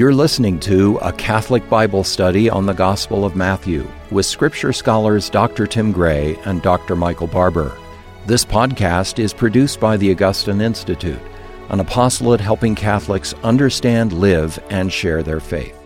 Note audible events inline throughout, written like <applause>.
You're listening to a Catholic Bible study on the Gospel of Matthew with Scripture scholars Dr. Tim Gray and Dr. Michael Barber. This podcast is produced by the Augustine Institute, an apostolate helping Catholics understand, live, and share their faith.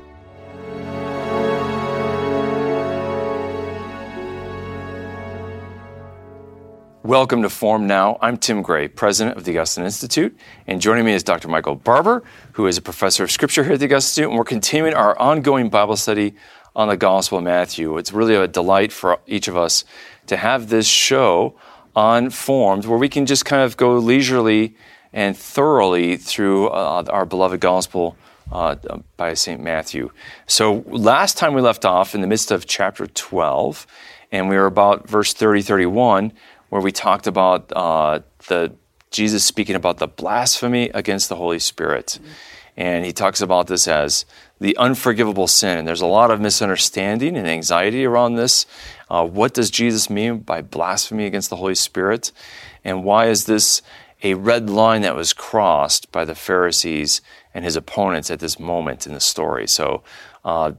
Welcome to Formed Now. I'm Tim Gray, president of the Augustine Institute, and joining me is Dr. Michael Barber, who is a professor of scripture here at the Augustine Institute, and we're continuing our ongoing Bible study on the Gospel of Matthew. It's really a delight for each of us to have this show on Formed where we can just kind of go leisurely and thoroughly through uh, our beloved Gospel uh, by St. Matthew. So last time we left off in the midst of chapter 12, and we were about verse 30 31 where we talked about uh, the Jesus speaking about the blasphemy against the Holy Spirit. Mm-hmm. And he talks about this as the unforgivable sin. And there's a lot of misunderstanding and anxiety around this. Uh, what does Jesus mean by blasphemy against the Holy Spirit? And why is this a red line that was crossed by the Pharisees and his opponents at this moment in the story? So uh,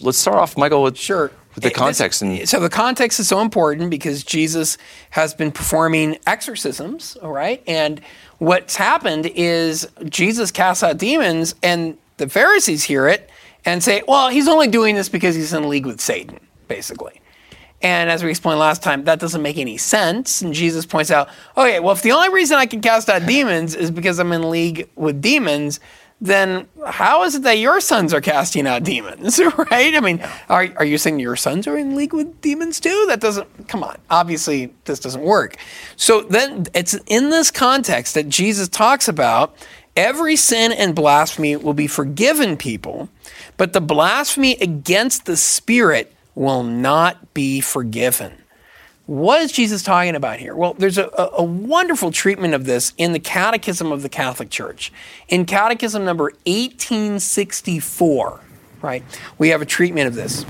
let's start off, Michael, with sure the eh, context. This, and, so the context is so important because Jesus has been performing exorcisms, all right? And what's happened is Jesus casts out demons, and the Pharisees hear it and say, well, he's only doing this because he's in league with Satan, basically. And as we explained last time, that doesn't make any sense. And Jesus points out, okay, well, if the only reason I can cast out demons is because I'm in league with demons, then how is it that your sons are casting out demons, <laughs> right? I mean, are, are you saying your sons are in league with demons too? That doesn't, come on. Obviously, this doesn't work. So then it's in this context that Jesus talks about every sin and blasphemy will be forgiven people, but the blasphemy against the Spirit will not be forgiven. What is Jesus talking about here? Well, there's a, a, wonderful treatment of this in the Catechism of the Catholic Church. In Catechism number 1864, right, we have a treatment of this.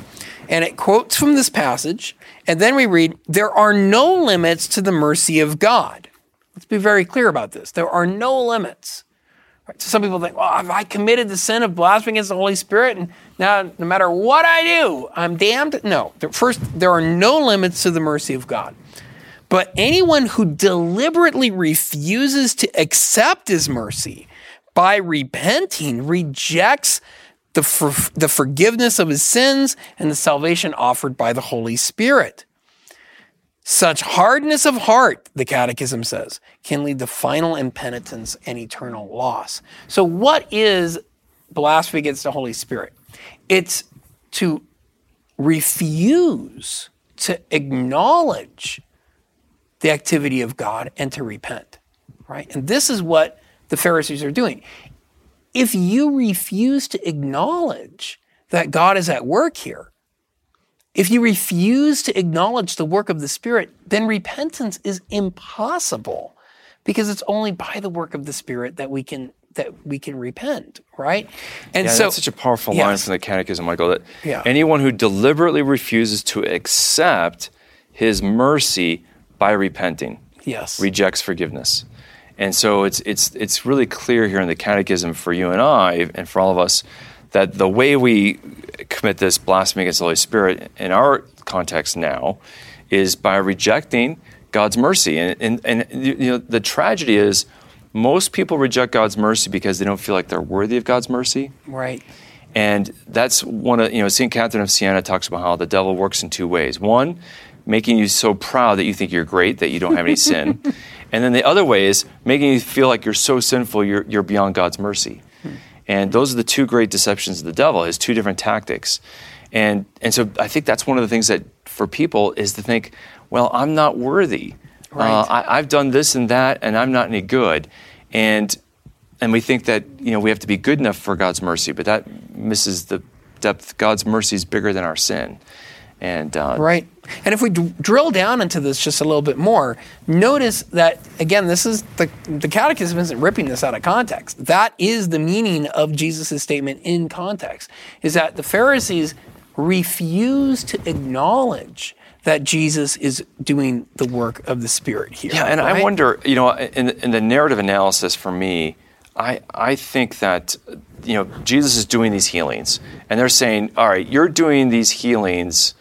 And it quotes from this passage, and then we read, There are no limits to the mercy of God. Let's be very clear about this. There are no limits. So some people think, well, have I committed the sin of blaspheming against the Holy Spirit? And now, no matter what I do, I'm damned? No. First, there are no limits to the mercy of God. But anyone who deliberately refuses to accept his mercy by repenting rejects the, for, the forgiveness of his sins and the salvation offered by the Holy Spirit. Such hardness of heart, the Catechism says, can lead to final impenitence and eternal loss. So, what is blasphemy against the Holy Spirit? It's to refuse to acknowledge the activity of God and to repent, right? And this is what the Pharisees are doing. If you refuse to acknowledge that God is at work here, if you refuse to acknowledge the work of the Spirit, then repentance is impossible because it's only by the work of the Spirit that we can that we can repent, right? And yeah, so that's such a powerful yes. line from the Catechism, Michael. That yeah. anyone who deliberately refuses to accept His mercy by repenting, yes, rejects forgiveness. And so it's it's it's really clear here in the Catechism for you and I, and for all of us, that the way we commit this blasphemy against the Holy Spirit in our context now is by rejecting God's mercy. And, and, and you know, the tragedy is most people reject God's mercy because they don't feel like they're worthy of God's mercy. Right. And that's one of, you know, St. Catherine of Siena talks about how the devil works in two ways. One, making you so proud that you think you're great, that you don't have any <laughs> sin. And then the other way is making you feel like you're so sinful, you're, you're beyond God's mercy. Hmm. And those are the two great deceptions of the devil, his two different tactics. And, and so I think that's one of the things that for people is to think, well, I'm not worthy. Right. Uh, I, I've done this and that, and I'm not any good. And, and we think that you know, we have to be good enough for God's mercy, but that misses the depth. God's mercy is bigger than our sin. And, uh, right. And if we d- drill down into this just a little bit more, notice that again, this is the the Catechism isn't ripping this out of context. That is the meaning of Jesus' statement in context. Is that the Pharisees refuse to acknowledge that Jesus is doing the work of the Spirit here. Yeah, and right? I wonder, you know, in, in the narrative analysis for me, I, I think that you know, Jesus is doing these healings, and they're saying, all right, you're doing these healings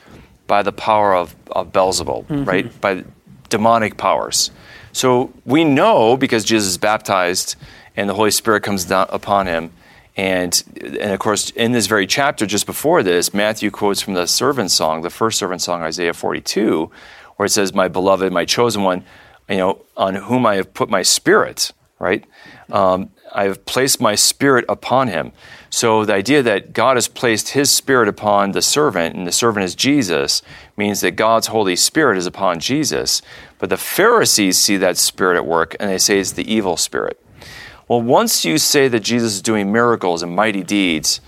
by the power of, of Beelzebul, mm-hmm. right? By demonic powers. So we know because Jesus is baptized and the Holy Spirit comes down upon him. And, and of course, in this very chapter, just before this, Matthew quotes from the servant song, the first servant song, Isaiah 42, where it says, My beloved, my chosen one, you know, on whom I have put my spirit, right? Um, I have placed my spirit upon him. So the idea that God has placed his spirit upon the servant, and the servant is Jesus, means that God's Holy Spirit is upon Jesus. But the Pharisees see that spirit at work, and they say it's the evil spirit. Well, once you say that Jesus is doing miracles and mighty deeds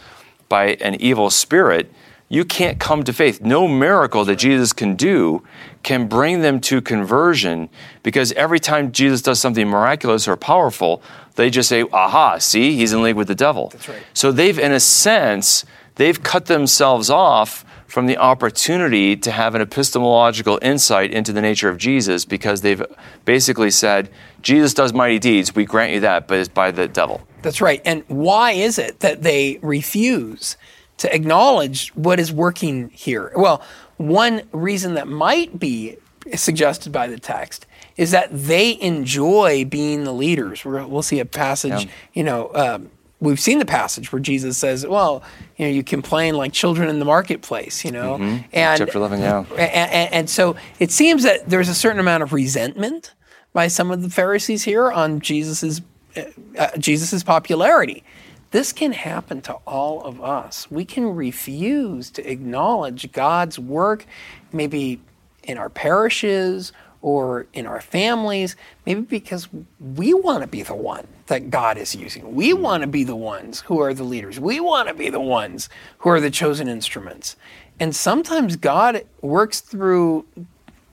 by an evil spirit, you can't come to faith. No miracle that Jesus can do can bring them to conversion because every time Jesus does something miraculous or powerful, they just say, aha, see, he's in league with the devil. That's right. So they've, in a sense, they've cut themselves off from the opportunity to have an epistemological insight into the nature of Jesus because they've basically said, Jesus does mighty deeds, we grant you that, but it's by the devil. That's right. And why is it that they refuse to acknowledge what is working here. Well, one reason that might be suggested by the text is that they enjoy being the leaders. we will see a passage, yeah. you know, um, we've seen the passage where Jesus says, "Well, you know, you complain like children in the marketplace," you know, mm-hmm. and chapter eleven, yeah. And, and, and, so it seems that there's a certain amount of resentment by some of the Pharisees here on Jesus's uh, uh Jesus's popularity. This can happen to all of us. We can refuse to acknowledge God's work, maybe in our parishes or in our families, maybe because we want to be the one that God is using. We hmm. want to be the ones who are the leaders. We want to be the ones who are the chosen instruments. And sometimes God works through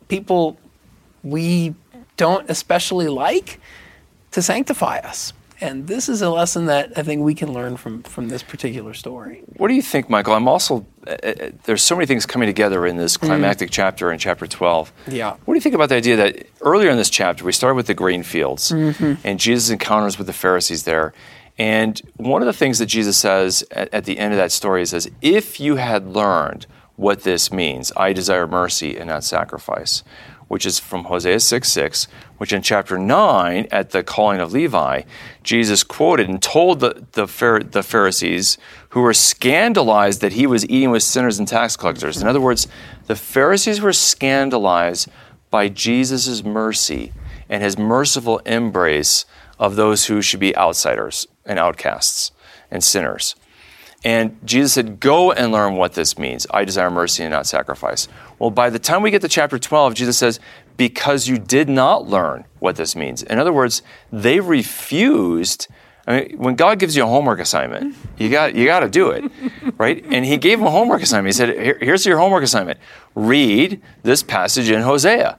people we don't especially like to sanctify us. And this is a lesson that I think we can learn from, from this particular story. What do you think, Michael? I'm also, uh, uh there's so many things coming together in this climactic mm. chapter in chapter 12. Yeah. What do you think about the idea that earlier in this chapter, we started with the grain fields mm-hmm. and Jesus encounters with the Pharisees there. And one of the things that Jesus says at, at the end of that story is, says, if you had learned what this means, I desire mercy and not sacrifice which is from Hosea 6 6, which in chapter 9, at the calling of Levi, Jesus quoted and told the, the, the Pharisees who were scandalized that he was eating with sinners and tax collectors. In other words, the Pharisees were scandalized by Jesus' mercy and his merciful embrace of those who should be outsiders and outcasts and sinners. And Jesus said, Go and learn what this means. I desire mercy and not sacrifice. Well, by the time we get to chapter 12, Jesus says, Because you did not learn what this means. In other words, they refused. I mean, when God gives you a homework assignment, you got, you got to do it, <laughs> right? And He gave them a homework assignment. He said, Here, Here's your homework assignment read this passage in Hosea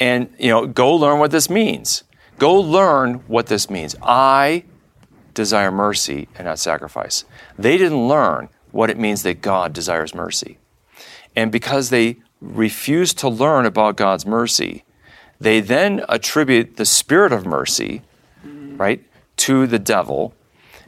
and you know, go learn what this means. Go learn what this means. I desire mercy and not sacrifice. They didn't learn what it means that God desires mercy. And because they refused to learn about God's mercy, they then attribute the spirit of mercy, right, to the devil.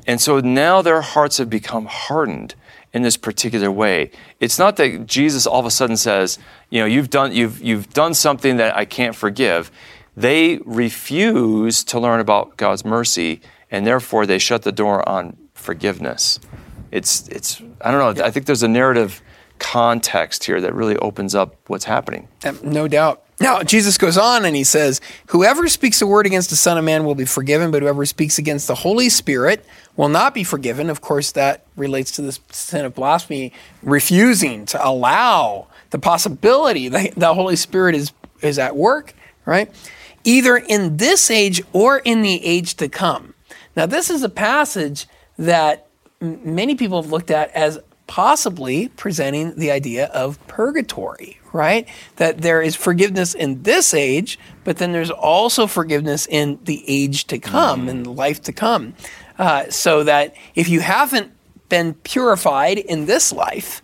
And so now their hearts have become hardened in this particular way. It's not that Jesus all of a sudden says, you know, you've done, you've, you've done something that I can't forgive. They refuse to learn about God's mercy and therefore they shut the door on forgiveness. It's, it's I don't know, I think there's a narrative context here that really opens up what's happening. Um, no doubt. Now, Jesus goes on and he says, Whoever speaks a word against the Son of Man will be forgiven, but whoever speaks against the Holy Spirit will not be forgiven. Of course, that relates to the sin of blasphemy, refusing to allow the possibility that the Holy Spirit is, is at work, right? Either in this age or in the age to come. Now, this is a passage that many people have looked at as possibly presenting the idea of purgatory, right? That there is forgiveness in this age, but then there's also forgiveness in the age to come, mm. in the life to come. Uh, so that if you haven't been purified in this life,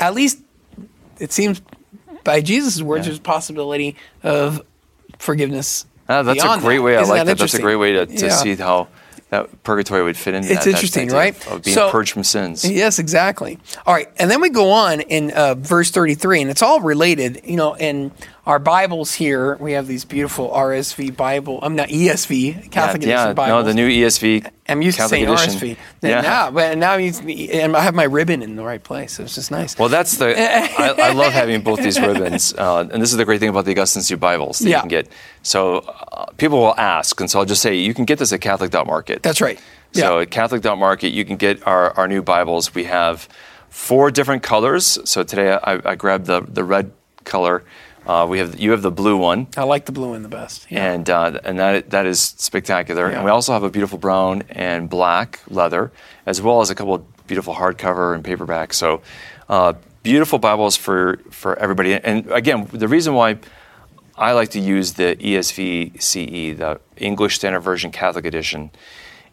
at least it seems by Jesus' words, yeah. there's a possibility of forgiveness. Ah, that's a great that. way. I Isn't like that. that. That's a great way to, to yeah. see how that purgatory would fit into It's that. that interesting, idea right? Of, of being So- purged from sins. Yes, exactly. All right, and then we go on in uh, verse 33, and it's all related. You know, in our Bibles here, we have these beautiful RSV Bible. I'm not ESV, Catholic yeah, Edition Bibles. no, the new ESV. I'm used Catholic to edition. RSV. Yeah. Now, but now I'm used to, and I have my ribbon in the right place. So it's just nice. Well, that's the. I, I love having both these ribbons, <laughs> uh, and this is the great thing about the Augustine Institute Bibles that Yeah. you can get. So uh, people will ask, and so I'll just say you can get this at Catholic.market. That's right. So Yeah. at Catholic.market, you can get our, our new Bibles. We have four different colors. So today I, I grabbed the, the red color. Uh, we have you have the blue one, I like the blue one the best. Yeah. and uh, and that that is spectacular. Yeah. And we also have a beautiful brown and black leather, as well as a couple of beautiful hardcover and paperback. So uh, beautiful Bibles for for everybody. And again, the reason why I like to use the ESV CE, the English Standard Version Catholic Edition,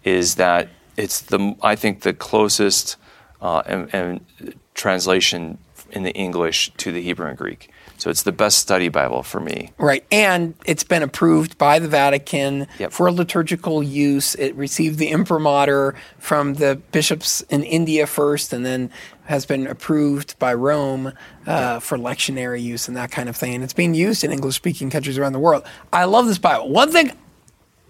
is that it's the I think the closest uh, and, and translation in the English to the Hebrew and Greek. So it's the best study Bible for me. Right. And it's been approved by the Vatican Yep. for liturgical use. It received the imprimatur from the bishops in India first and then has been approved by Rome uh, for lectionary use and that kind of thing. And it's being used in English speaking countries around the world. I love this Bible. One thing,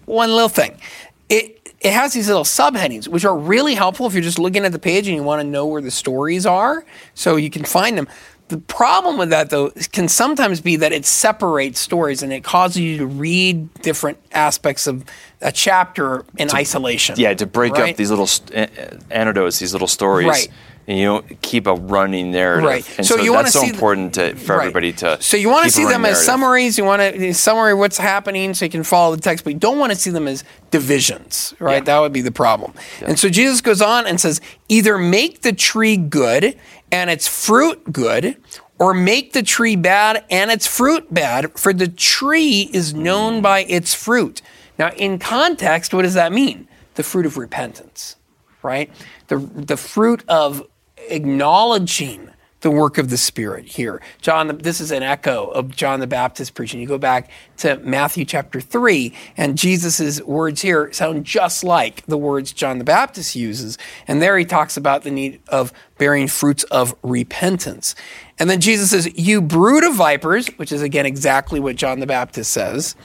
one little thing. It, it has these little subheadings, which are really helpful if you're just looking at the page and you want to know where the stories are, so you can find them. The problem with that, though, can sometimes be that it separates stories and it causes you to read different aspects of a chapter in isolation. Yeah, to break right? up these little st- eh, eh, anecdotes, these little stories, Right. and you don't keep a running narrative. Right. And So so, you that's so see the- important to, for Right. everybody to. So you want to see them running as summaries. You want to summary what's happening so you can follow the text, but you don't want to see them as divisions, right? Yeah. That would be the problem. And so Jesus goes on and says, either make the tree good and its fruit good, or make the tree bad and its fruit bad, for the tree is known by its fruit. Now, in context, what does that mean? The fruit of repentance, right? The, the fruit of acknowledging the work of the Spirit here. John, this is an echo of John the Baptist preaching. You go back to Matthew chapter 3, and Jesus' words here sound just like the words John the Baptist uses. And there he talks about the need of bearing fruits of repentance. And then Jesus says, You brood of vipers, which is again exactly what John the Baptist says.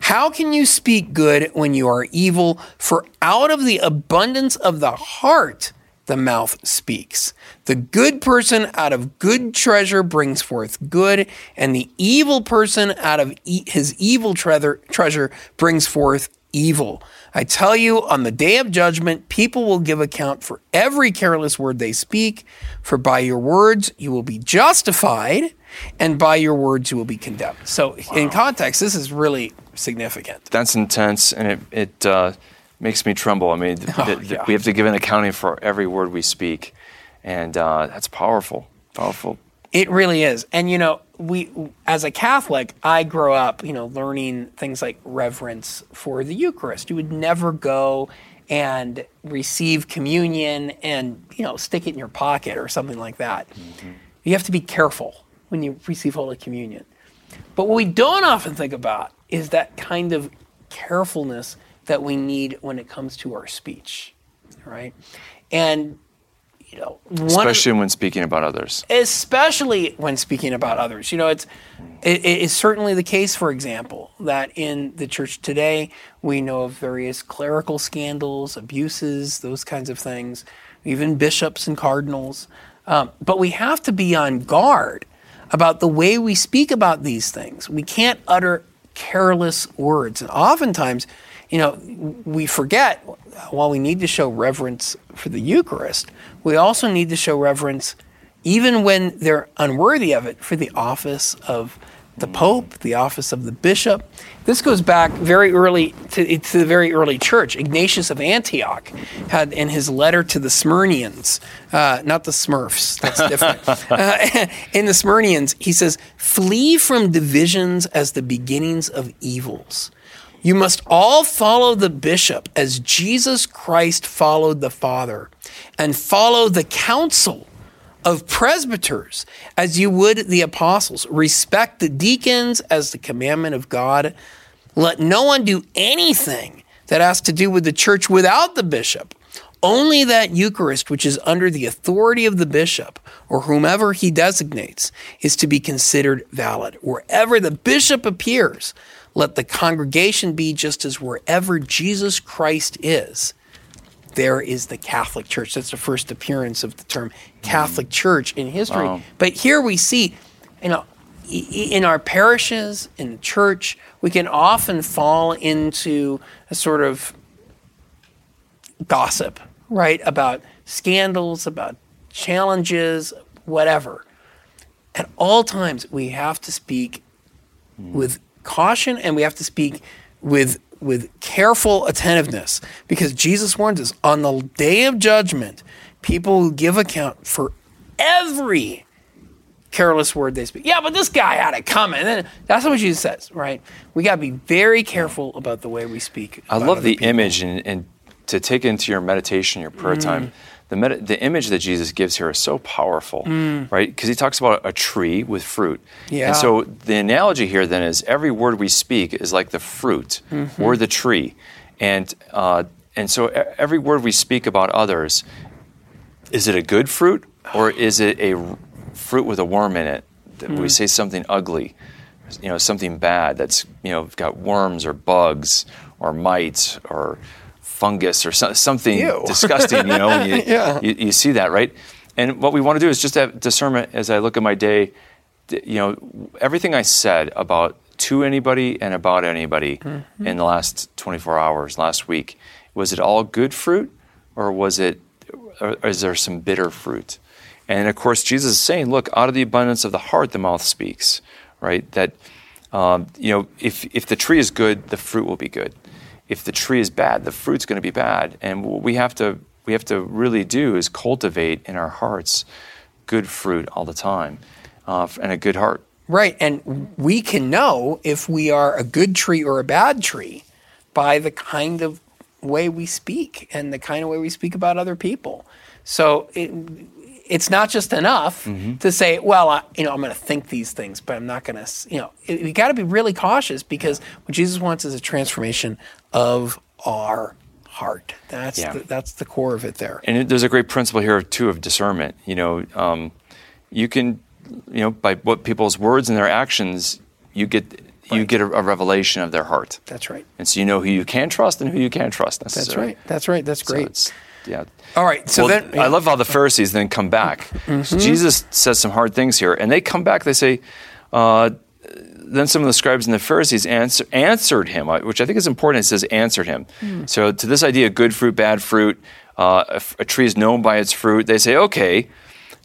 How can you speak good when you are evil? For out of the abundance of the heart, the mouth speaks. The good person out of good treasure brings forth good, and the evil person out of e- his evil treasure, treasure brings forth evil. I tell you, on the day of judgment, people will give account for every careless word they speak, for by your words you will be justified, and by your words you will be condemned. So, in context, this is really significant. That's intense, and it it uh, makes me tremble. I mean, th- Oh, th- yeah. we have to give an accounting for every word we speak, and uh, that's powerful. Powerful. It really is. And you know, we as a Catholic, I grow up, you know, learning things like reverence for the Eucharist. You would never go and receive communion and, you know, stick it in your pocket or something like that. You have to be careful when you receive Holy Communion. But what we don't often think about is that kind of carefulness that we need when it comes to our speech, right? And you know, one of- Especially when speaking about others. especially when speaking about others. You know, it's it, it is certainly the case, for example, that in the church today we know of various clerical scandals, abuses, those kinds of things, even bishops and cardinals. Um, but we have to be on guard about the way we speak about these things. We can't utter careless words, and oftentimes. You know, we forget while we need to show reverence for the Eucharist, we also need to show reverence even when they're unworthy of it, for the office of the Pope, the office of the bishop. This goes back very early to, to the very early church. Ignatius of Antioch had in his letter to the Smyrnians, uh, not the Smurfs, that's different. <laughs> uh, in the Smyrnians, he says, Flee from divisions as the beginnings of evils. You must all follow the bishop as Jesus Christ followed the Father, and follow the counsel of presbyters as you would the apostles. Respect the deacons as the commandment of God. Let no one do anything that has to do with the church without the bishop. Only that Eucharist, which is under the authority of the bishop or whomever he designates, is to be considered valid. Wherever the bishop appears, let the congregation be just as wherever Jesus Christ is, there is the Catholic Church. That's the first appearance of the term Catholic Church in history. Wow. But here we see, you know, in our parishes, in the church, we can often fall into a sort of gossip, right? About scandals, about challenges, whatever. At all times, we have to speak with caution and we have to speak with with careful attentiveness because Jesus warns us on the day of judgment, people will give account for every careless word they speak. Yeah, but this guy had it coming. And that's what Jesus says, right? We got to be very careful about the way we speak. I love the people. image, and, and to take into your meditation, your prayer Mm. time, the, the image that Jesus gives here is so powerful, right? Because he talks about a tree with fruit. Mm. Yeah. And so the analogy here then is every word we speak is like the fruit Mm-hmm. or the tree. And, uh, and so every word we speak about others, is it a good fruit or is it a r- fruit with a worm in it? That Mm. we say something ugly, you know, something bad that's you know got worms or bugs or mites or fungus or so, something Ew. <laughs> disgusting. You know, you, Yeah. you, you see that, right? And what we want to do is just have discernment as I look at my day. You know, everything I said about to anybody and about anybody Mm-hmm. in the last 24 hours, last week, was it all good fruit or was it, or is there some bitter fruit? And of course, Jesus is saying, look, out of the abundance of the heart, the mouth speaks, right? That, um, you know, if, if the tree is good, the fruit will be good. If the tree is bad, the fruit's going to be bad. And what we have to, we have to really do is cultivate in our hearts good fruit all the time uh, and a good heart. Right. And we can know if we are a good tree or a bad tree by the kind of way we speak and the kind of way we speak about other people. So it, it's not just enough to say, well, I, you know, I'm going to think these things, but I'm not going to, you know, it, we got to be really cautious because what Jesus wants is a transformation of our heart. That's Yeah. the, that's the core of it there. And it, there's a great principle here too of discernment. You know, um, you can, you know, by what people's words and their actions, you get you get a, a revelation of their heart, That's right. and so you know who you can trust and who you can't trust. That's right. That's right. That's So great. it's- yeah. All right. So well, then I love how the Pharisees then come back. Mm-hmm. So Jesus says some hard things here, and they come back. They say, uh, then some of the scribes and the Pharisees answer, answered him, uh, which I think is important. It says answered him. Hmm. So to this idea, good fruit, bad fruit, uh, a, a tree is known by its fruit. They say, okay,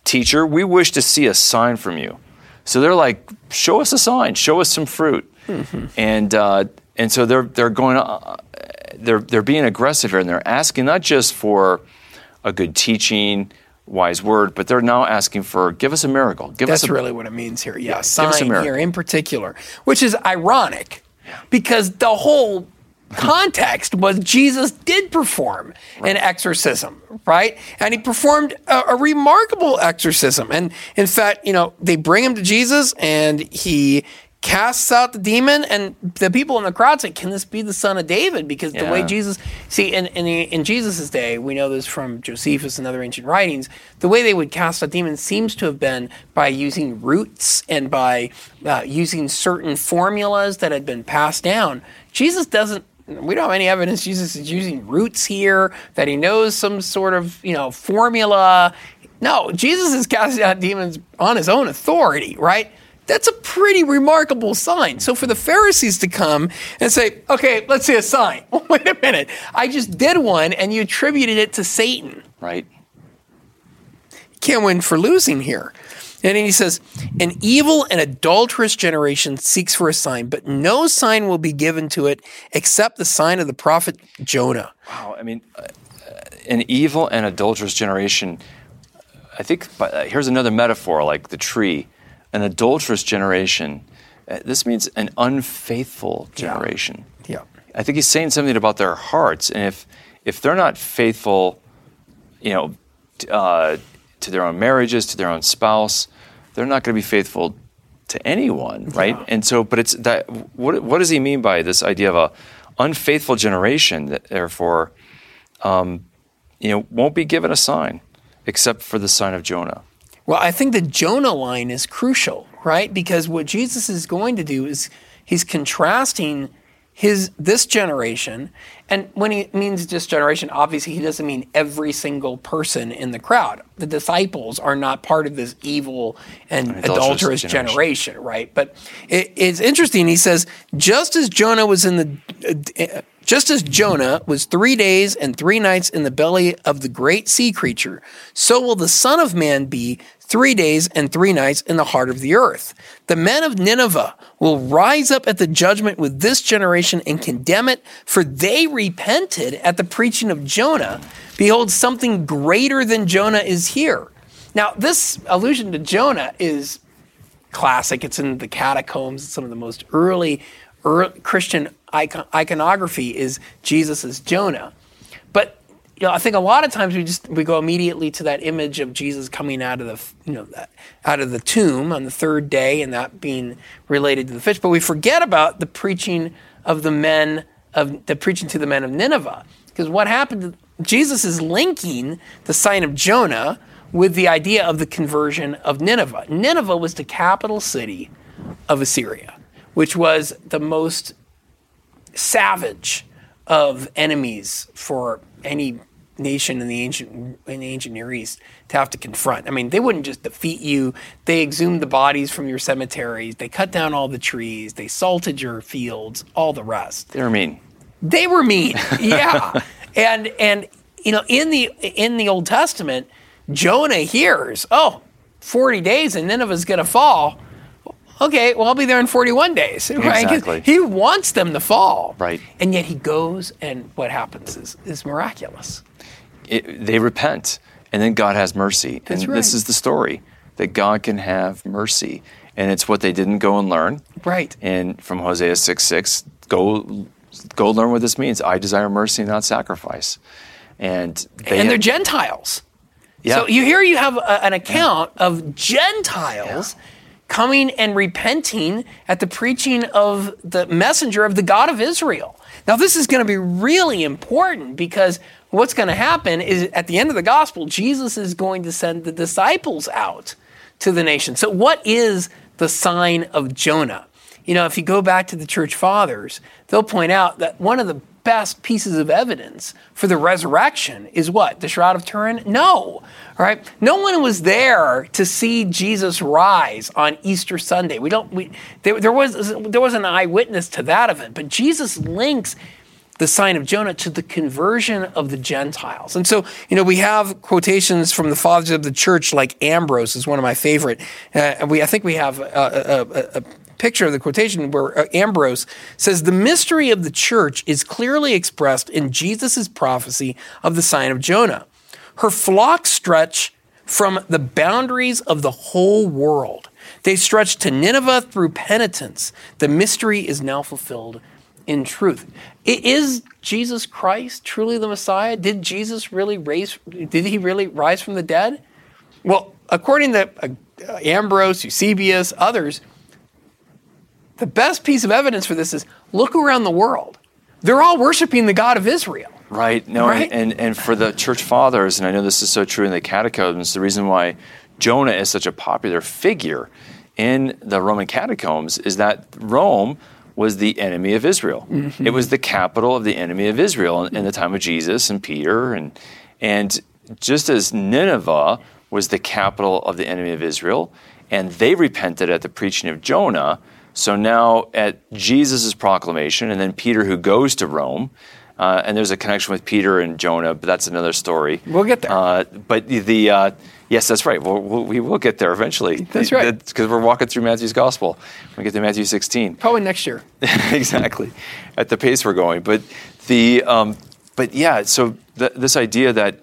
teacher, we wish to see a sign from you. So they're like, show us a sign, show us some fruit, Mm-hmm. and uh, and so they're they're going, uh, they're they're being aggressive here, and they're asking not just for a good teaching, wise word, but they're now asking for give us a miracle, give That's us a, really what it means here. Yeah, give us a sign miracle. here in particular, which is ironic because the whole context was Jesus did perform an exorcism, right? And he performed a, a remarkable exorcism. And in fact, you know, they bring him to Jesus and he casts out the demon and the people in the crowd say can this be the son of david? Because the way jesus see in, in, the, in jesus' day we know this from josephus and other ancient writings the way they would cast out demons seems to have been by using roots and by uh, using certain formulas that had been passed down. Jesus doesn't we don't have any evidence jesus is using roots here that he knows some sort of you know formula. No jesus is casting out demons on his own authority right that's a pretty remarkable sign. So for the Pharisees to come and say, okay, let's see a sign. <laughs> Wait a minute. I just did one and you attributed it to Satan. right. Can't win for losing here. And he says, An evil and adulterous generation seeks for a sign, but no sign will be given to it except the sign of the prophet Jonah. Wow, I mean, uh, an evil and adulterous generation. I think uh, here's another metaphor, like the tree. An adulterous generation. Uh, this means an unfaithful generation. Yeah. I think he's saying something about their hearts, and if if they're not faithful, you know, uh, to their own marriages, to their own spouse, they're not going to be faithful to anyone, right? And so, but it's that. What what does he mean by this idea of a unfaithful generation that therefore, um, you know, won't be given a sign except for the sign of Jonah. Well, I think the Jonah line is crucial, right? Because what Jesus is going to do is he's contrasting his this generation and when he means this generation obviously he doesn't mean every single person in the crowd the disciples are not part of this evil and adulterous, adulterous generation. generation. right but it, it's interesting he says just as jonah was in the just as Jonah was three days and three nights in the belly of the great sea creature, so will the Son of Man be three days and three nights in the heart of the earth. The men of Nineveh will rise up at the judgment with this generation and condemn it, for they repented at the preaching of Jonah. Behold, something greater than Jonah is here. Now, this allusion to Jonah is classic. It's in the catacombs. Some of the most early, early Christian icon- iconography is Jesus as Jonah. But you know, I think a lot of times we just we go immediately to that image of Jesus coming out of the you know out of the tomb on the third day and that being related to the fish, but we forget about the preaching of the men of the preaching to the men of Nineveh because what happened? Jesus is linking the sign of Jonah with the idea of the conversion of Nineveh. Nineveh was the capital city of Assyria, which was the most savage of enemies for any nation in the ancient in the ancient Near East to have to confront. I mean, they wouldn't just defeat you; they exhumed the bodies from your cemeteries, they cut down all the trees, they salted your fields, all the rest. They were mean. They were mean, <laughs> yeah. and and you know, in the in the Old Testament, Jonah hears, "Oh, 40 days and Nineveh's going to fall." Okay, well, I'll be there in 41 days. Right? Exactly. He wants them to fall. Right. And yet he goes, and what happens is, is miraculous. It, they repent, and then God has mercy. That's and right. this is the story that God can have mercy. And it's what they didn't go and learn. Right. And from Hosea 6 6, go, go learn what this means. I desire mercy, not sacrifice. And, they and they're Gentiles. Yeah. So you here you have a, an account yeah. of Gentiles yeah coming and repenting at the preaching of the messenger of the God of Israel. Now, this is going to be really important because what's going to happen is at the end of the gospel, Jesus is going to send the disciples out to the nation. So, what is the sign of Jonah? You know, if you go back to the church fathers, they'll point out that one of the best pieces of evidence for the resurrection is what? The Shroud of Turin? No. Right? No one was there to see Jesus rise on Easter Sunday. We don't we there, there was there was an eyewitness to that event, but Jesus links the sign of Jonah to the conversion of the Gentiles. And so, you know, we have quotations from the fathers of the church, like Ambrose is one of my favorite. Uh, we, I think we have a, a, a, picture of the quotation where uh, Ambrose says, The mystery of the church is clearly expressed in Jesus' prophecy of the sign of Jonah. Her flocks stretch from the boundaries of the whole world. They stretch to Nineveh through penitence. The mystery is now fulfilled in truth. Is Jesus Christ truly the Messiah? Did Jesus really raise did he really rise from the dead? Well, according to uh, Ambrose, Eusebius, others, the best piece of evidence for this is look around the world. They're all worshiping the God of Israel. Right. No, right? And, and, and for the church fathers, and I know this is so true in the catacombs, the reason why Jonah is such a popular figure in the Roman catacombs is that Rome was the enemy of Israel. Mm-hmm. It was the capital of the enemy of Israel in, in, the time of Jesus and Peter. And, and just as Nineveh was the capital of the enemy of Israel, and they repented at the preaching of Jonah, so now at Jesus' proclamation, and then Peter who goes to Rome, uh, and there's a connection with Peter and Jonah, but that's another story. We'll get there. Uh, but the, uh, yes, that's right. We'll, we'll, we will get there eventually. That's right. Because we're walking through Matthew's gospel. We get to Matthew 16. <laughs> Probably next year. <laughs> exactly, at the pace we're going. But the um, but yeah, so th- this idea that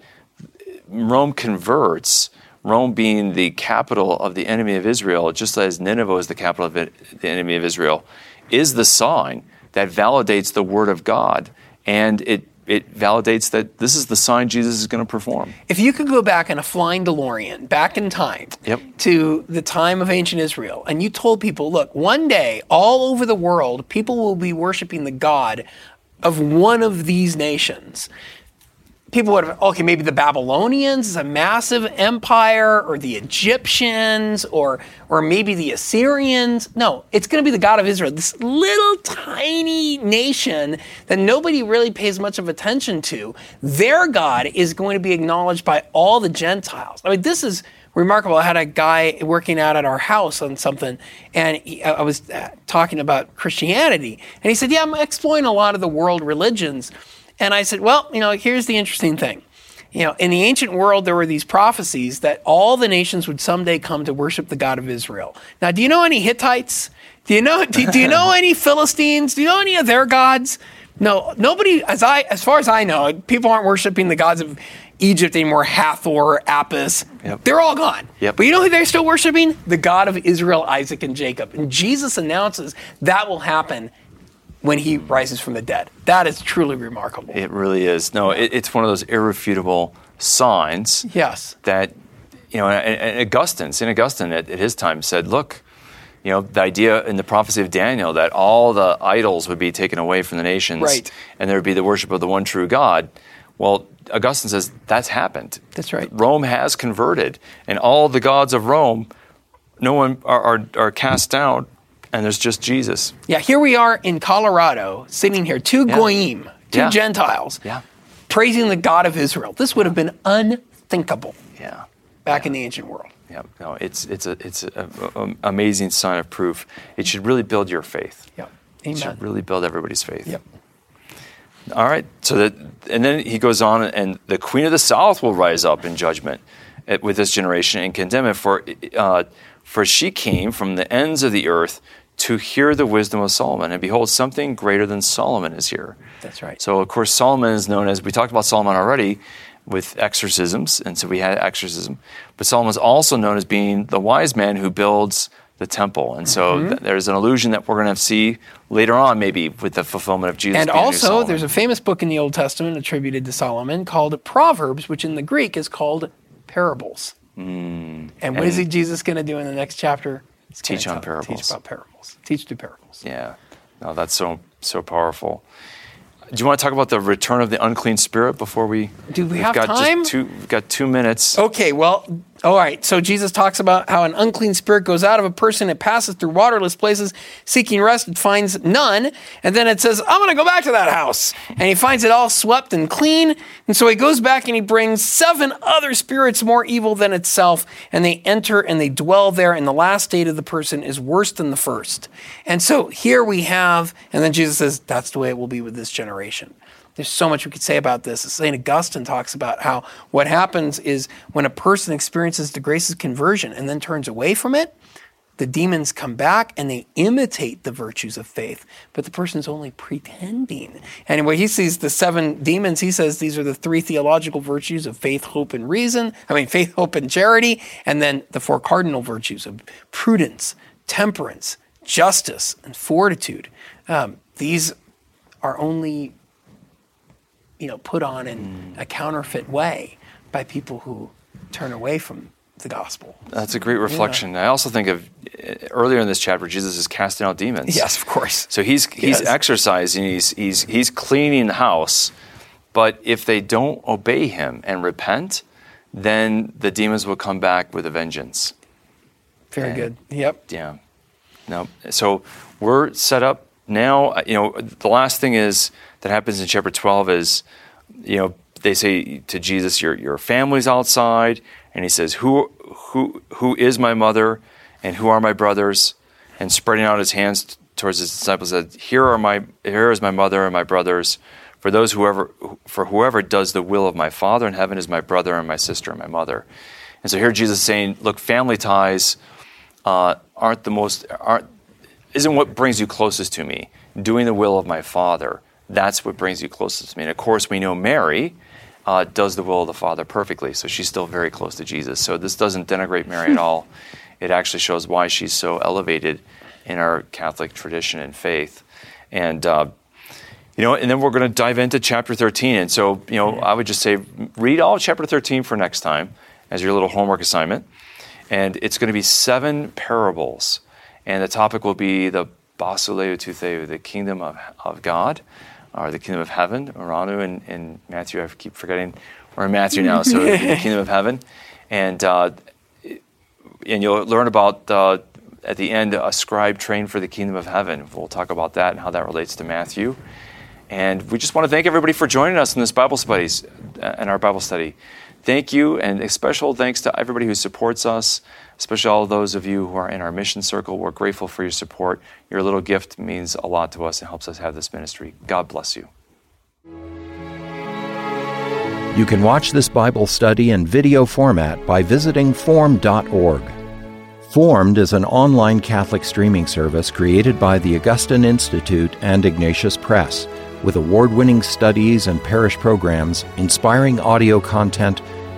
Rome converts Rome being the capital of the enemy of Israel, just as Nineveh is the capital of the enemy of Israel, is the sign that validates the word of God. And it, it validates that this is the sign Jesus is going to perform. If you could go back in a flying DeLorean, back in time yep. to the time of ancient Israel, and you told people, look, one day all over the world, people will be worshiping the God of one of these nations, people would have, okay, maybe the Babylonians is a massive empire, or the Egyptians, or or maybe the Assyrians. No, it's going to be the God of Israel, this little tiny nation that nobody really pays much of attention to. Their God is going to be acknowledged by all the Gentiles. I mean, this is remarkable. I had a guy working out at our house on something, and he, I was uh, talking about Christianity, and he said, "Yeah, I'm exploring a lot of the world religions." And I said, well, you know, here's the interesting thing. You know, in the ancient world, there were these prophecies that all the nations would someday come to worship the God of Israel. Now, do you know any Hittites? Do you know? Do, do you know <laughs> any Philistines? Do you know any of their gods? No, nobody. As I, as far as I know, people aren't worshiping the gods of Egypt anymore. Hathor, Apis, Yep. they're all gone. Yep. But you know who they're still worshiping? The God of Israel, Isaac, and Jacob. And Jesus announces that will happen when he rises from the dead. That is truly remarkable. It really is. No, it, it's one of those irrefutable signs yes. that, you know, and, and Augustine, St. Augustine at, at his time said, look, you know, the idea in the prophecy of Daniel that all the idols would be taken away from the nations Right. and there would be the worship of the one true God. Well, Augustine says that's happened. That's right. Rome has converted, and all the gods of Rome, no one are, are, are cast down, and there's just Jesus. Yeah, here we are in Colorado, sitting here, two Yeah. goyim, two Yeah. Gentiles, Yeah. praising the God of Israel. This would have been unthinkable Yeah. back in the ancient world. Yeah, no, it's it's a it's an amazing sign of proof. It should really build your faith. It Amen. should really build everybody's faith. Yep. All right. So that, and then he goes on, and the queen of the south will rise up in judgment eh, with this generation and condemn it. For eh, eh, uh, for she came from the ends of the earth to hear the wisdom of Solomon, and behold, something greater than Solomon is here. That's right. So of course Solomon is known as we talked about Solomon already with exorcisms, and so we had exorcism. But Solomon is also known as being the wise man who builds the temple, and so Mm-hmm. th- there's an illusion that we're going to see later on, maybe with the fulfillment of Jesus. And being a new also, there's a famous book in the Old Testament attributed to Solomon called Proverbs, which in the Greek is called parables. and what is and- he, Jesus going to do in the next chapter? He's Teach on tell- parables. Teach about parables. Teach through parables. Yeah, no, that's so so powerful. Do you want to talk about the return of the unclean spirit before we? Do we we've have got time? Just two, we've got two minutes. Okay, well, all right. So Jesus talks about how an unclean spirit goes out of a person, it passes through waterless places, seeking rest, it finds none. And then it says, I'm going to go back to that house. And he finds it all swept and clean. And so he goes back and he brings seven other spirits more evil than itself. And they enter and they dwell there. And the last state of the person is worse than the first. And so here we have, and then Jesus says, That's the way it will be with this generation. There's so much we could say about this. St. Augustine talks about how what happens is when a person experiences the grace of conversion and then turns away from it, the demons come back and they imitate the virtues of faith, but the person's only pretending. When he sees the seven demons, he says these are the three theological virtues of faith, hope, and reason. I mean, <laughs> faith, hope, and charity, and then the four cardinal virtues of prudence, temperance, justice, and fortitude. Um, these are only you know, put on in a counterfeit way by people who turn away from the gospel. That's a great reflection. I also think of uh, earlier in this chapter, Jesus is casting out demons. Yes, of course. So he's he's Yes. exercising, he's he's he's cleaning the house, but if they don't obey him and repent, then the demons will come back with a vengeance. Very And- good. Yep. Yeah. No. So we're set up now. You know, the last thing is that happens in chapter 12 is, you know, they say to Jesus, "Your your family's outside," and he says, "Who who who is my mother, and who are my brothers?" And spreading out his hands towards his disciples, said, "Here are my here is my mother and my brothers." For those whoever for whoever does the will of my Father in heaven is my brother and my sister and my mother. And so here Jesus is saying, look, family ties uh, aren't the most aren't isn't what brings you closest to me. Doing the will of my Father, that's what brings you closest to me. And of course, we know Mary uh, does the will of the Father perfectly, so she's still very close to Jesus. So this doesn't denigrate Mary at all. It actually shows why she's so elevated in our Catholic tradition and faith. And uh, you know, and then we're going to dive into chapter 13. And so, you know, I would just say read all of chapter 13 for next time as your little homework assignment. And it's going to be seven parables. And the topic will be the Basileia tou Theou, the kingdom of, of God. Or the kingdom of heaven. Oranu and, and Matthew, I keep forgetting. We're in Matthew now, so the <laughs> kingdom of heaven. And, uh, and you'll learn about, uh, at the end, a scribe trained for the kingdom of heaven. We'll talk about that and how that relates to Matthew. And we just want to thank everybody for joining us in this Bible studies, uh, in our Bible study. Thank you, and a special thanks to everybody who supports us, especially all those of you who are in our mission circle. We're grateful for your support. Your little gift means a lot to us and helps us have this ministry. God bless you. You can watch this Bible study in video format by visiting formed.org. Formed is an online Catholic streaming service created by the Augustine Institute and Ignatius Press with award winning studies and parish programs, inspiring audio content,